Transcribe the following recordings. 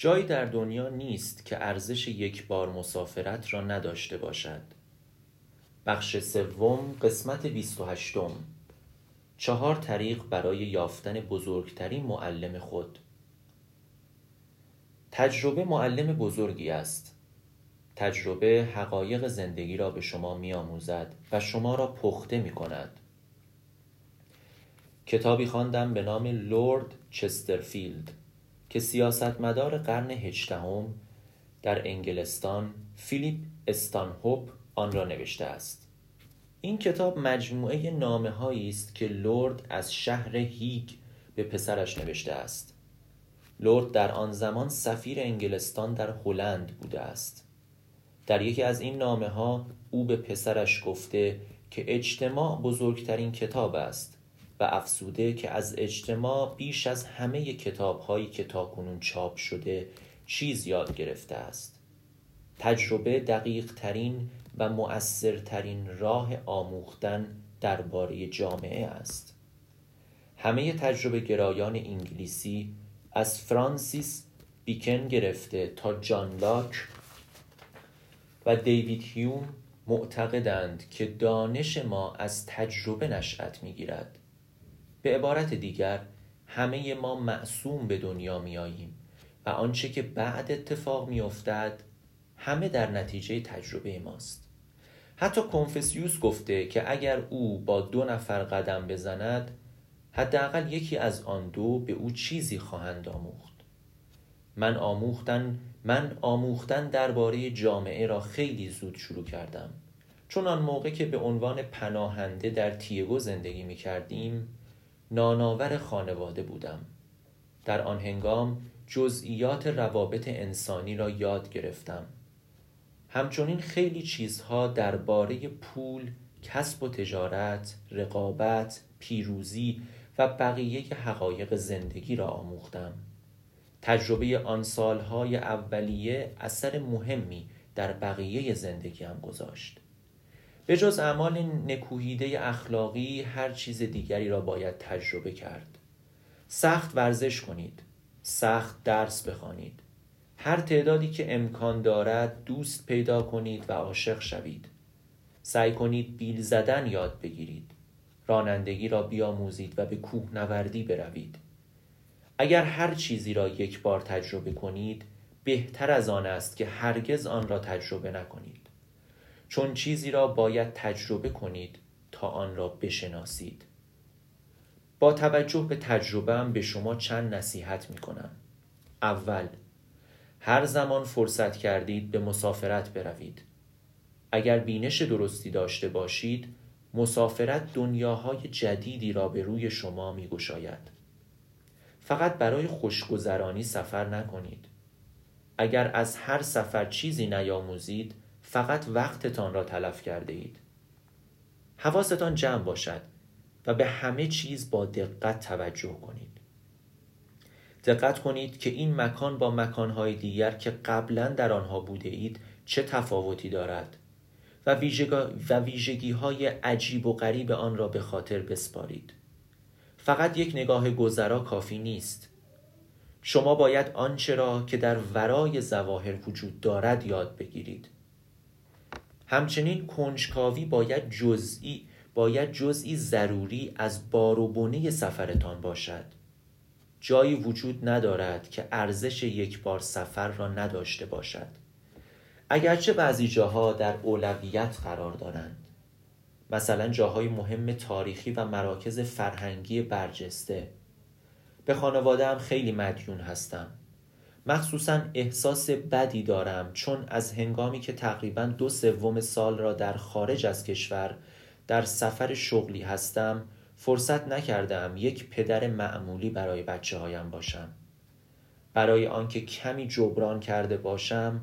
جایی در دنیا نیست که ارزش یک بار مسافرت را نداشته باشد. بخش سوم قسمت 28 چهار طریق برای یافتن بزرگترین معلم خود. تجربه معلم بزرگی است. تجربه حقایق زندگی را به شما می آموزد و شما را پخته می کند کتابی خواندم به نام لورد چسترفیلد. که سیاستمدار قرن هجدهم در انگلستان فیلیپ استانهوپ آن را نوشته است. این کتاب مجموعه نامه هایی است که لورد از شهر هیگ به پسرش نوشته است. لورد در آن زمان سفیر انگلستان در هلند بوده است. در یکی از این نامه ها او به پسرش گفته که اجتماع بزرگترین کتاب است. و افسوده که از اجتماع بیش از همه کتاب هایی که تاکنون چاپ شده چیز یاد گرفته است. تجربه دقیق ترین و مؤثرترین راه آموختن درباره جامعه است. همه تجربه گرایان انگلیسی از فرانسیس بیکن گرفته تا جان لاک و دیوید هیوم معتقدند که دانش ما از تجربه نشأت می‌گیرد. به عبارت دیگر همه ما معصوم به دنیا میاییم و آنچه که بعد اتفاق میافتد همه در نتیجه تجربه ماست. حتی کنفسیوس گفته که اگر او با دو نفر قدم بزند حداقل یکی از آن دو به او چیزی خواهند آموخت. من آموختن من آموختن درباره جامعه را خیلی زود شروع کردم. چون آن موقع که به عنوان پناهنده در تیگو زندگی می کردیم ناناور خانواده بودم در آن هنگام جزئیات روابط انسانی را یاد گرفتم همچنین خیلی چیزها درباره پول، کسب و تجارت، رقابت، پیروزی و بقیه حقایق زندگی را آموختم. تجربه آن سالهای اولیه اثر مهمی در بقیه زندگیم گذاشت. به جز اعمال نکوهیده اخلاقی هر چیز دیگری را باید تجربه کرد. سخت ورزش کنید. سخت درس بخوانید. هر تعدادی که امکان دارد دوست پیدا کنید و عاشق شوید سعی کنید بیل زدن یاد بگیرید رانندگی را بیاموزید و به کوهنوردی بروید اگر هر چیزی را یک بار تجربه کنید بهتر از آن است که هرگز آن را تجربه نکنید چون چیزی را باید تجربه کنید تا آن را بشناسید. با توجه به تجربه به شما چند نصیحت می کنم اول هر زمان فرصت کردید به مسافرت بروید. اگر بینش درستی داشته باشید مسافرت دنیاهای جدیدی را به روی شما می گشاید. فقط برای خوشگذرانی سفر نکنید. اگر از هر سفر چیزی نیاموزید فقط وقتتان را تلف کرده اید. حواستان جمع باشد و به همه چیز با دقت توجه کنید. دقت کنید که این مکان با مکانهای دیگر که قبلا در آنها بوده اید چه تفاوتی دارد و, و ویژگی های عجیب و غریب آن را به خاطر بسپارید. فقط یک نگاه گذرا کافی نیست. شما باید آنچه را که در ورای زواهر وجود دارد یاد بگیرید. همچنین کنجکاوی باید جزئی باید جزئی ضروری از بار و سفرتان باشد. جایی وجود ندارد که ارزش یک بار سفر را نداشته باشد. اگرچه بعضی جاها در اولویت قرار دارند. مثلا جاهای مهم تاریخی و مراکز فرهنگی برجسته. به خانواده هم خیلی مدیون هستم. مخصوصا احساس بدی دارم چون از هنگامی که تقریبا دو سوم سال را در خارج از کشور در سفر شغلی هستم فرصت نکردم یک پدر معمولی برای بچه هایم باشم. برای آنکه کمی جبران کرده باشم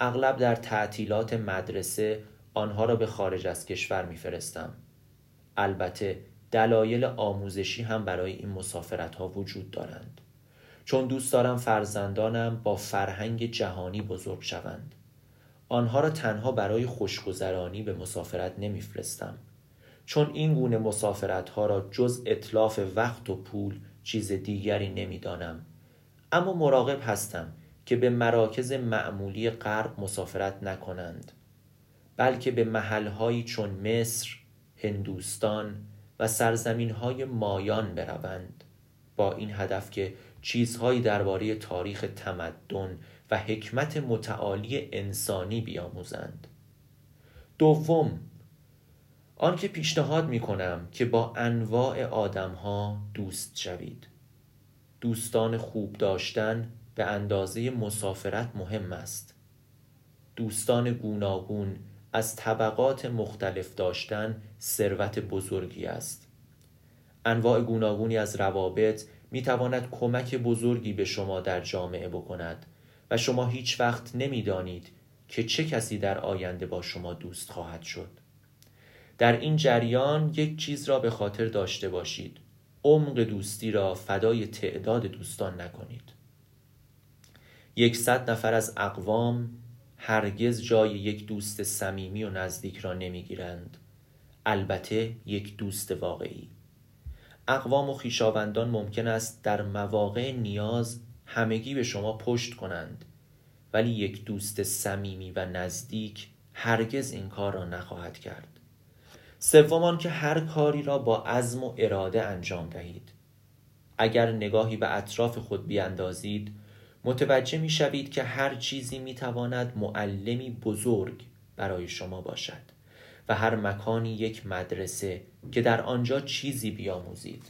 اغلب در تعطیلات مدرسه آنها را به خارج از کشور میفرستم. البته دلایل آموزشی هم برای این مسافرت ها وجود دارند. چون دوست دارم فرزندانم با فرهنگ جهانی بزرگ شوند. آنها را تنها برای خوشگذرانی به مسافرت نمیفرستم. چون این گونه مسافرت ها را جز اطلاف وقت و پول چیز دیگری نمی‌دانم. اما مراقب هستم که به مراکز معمولی غرب مسافرت نکنند بلکه به محلهایی چون مصر، هندوستان و سرزمینهای مایان بروند. با این هدف که چیزهایی درباره تاریخ تمدن و حکمت متعالی انسانی بیاموزند. دوم آنکه پیشنهاد می کنم که با انواع آدمها دوست شوید. دوستان خوب داشتن به اندازه مسافرت مهم است. دوستان گوناگون از طبقات مختلف داشتن ثروت بزرگی است. انواع گوناگونی از روابط می تواند کمک بزرگی به شما در جامعه بکند و شما هیچ وقت نمی‌دانید که چه کسی در آینده با شما دوست خواهد شد. در این جریان یک چیز را به خاطر داشته باشید. عمق دوستی را فدای تعداد دوستان نکنید. یکصد نفر از اقوام هرگز جای یک دوست صمیمی و نزدیک را نمی‌گیرند. البته یک دوست واقعی. اقوام و خویشاوندان ممکن است در مواقع نیاز همگی به شما پشت کنند ولی یک دوست صمیمی و نزدیک هرگز این کار را نخواهد کرد. سومان که هر کاری را با عزم و اراده انجام دهید. اگر نگاهی به اطراف خود بیاندازید متوجه می شوید که هر چیزی می تواند معلمی بزرگ برای شما باشد. و هر مکانی یک مدرسه که در آنجا چیزی بیاموزید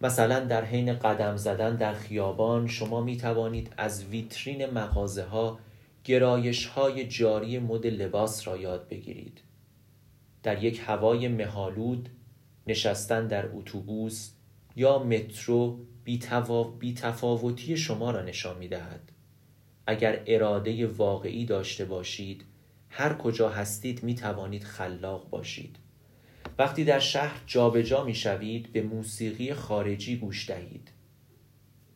مثلا در حین قدم زدن در خیابان شما می توانید از ویترین مغازه ها گرایش های جاری مد لباس را یاد بگیرید در یک هوای مهالود نشستن در اتوبوس یا مترو بی تفاوتی شما را نشان می دهد. اگر اراده واقعی داشته باشید هر کجا هستید می توانید خلاق باشید. وقتی در شهر جابجا می شوید به موسیقی خارجی گوش دهید.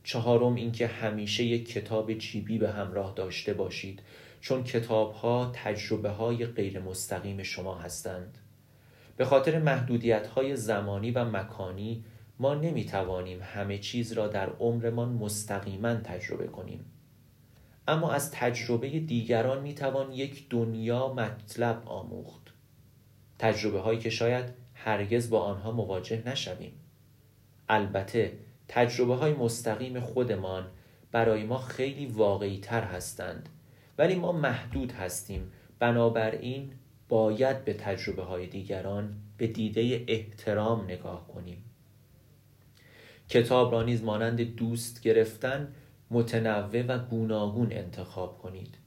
چهارم اینکه همیشه یک کتاب جیبی به همراه داشته باشید چون کتاب ها تجربه های غیر مستقیم شما هستند. به خاطر محدودیت های زمانی و مکانی ما نمی توانیم همه چیز را در عمرمان مستقیما تجربه کنیم. اما از تجربه دیگران می توان یک دنیا مطلب آموخت. تجربه هایی که شاید هرگز با آنها مواجه نشویم. البته تجربه های مستقیم خودمان برای ما خیلی واقعی تر هستند. ولی ما محدود هستیم. بنابراین باید به تجربه های دیگران به دیده احترام نگاه کنیم. کتاب را نیز مانند دوست گرفتن متنوع و گوناگون انتخاب کنید.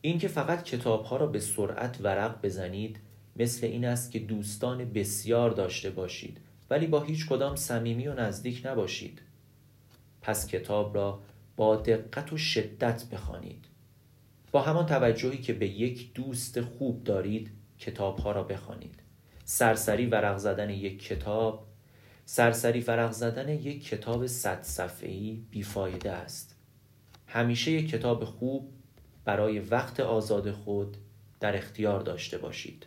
اینکه فقط کتاب ها را به سرعت ورق بزنید مثل این است که دوستان بسیار داشته باشید ولی با هیچ کدام صمیمی و نزدیک نباشید. پس کتاب را با دقت و شدت بخوانید. با همان توجهی که به یک دوست خوب دارید کتاب ها را بخوانید. سرسری ورق زدن یک کتاب سرسری ورق زدن یک کتاب صد صفحه‌ای بیفایده است. همیشه یک کتاب خوب برای وقت آزاد خود در اختیار داشته باشید.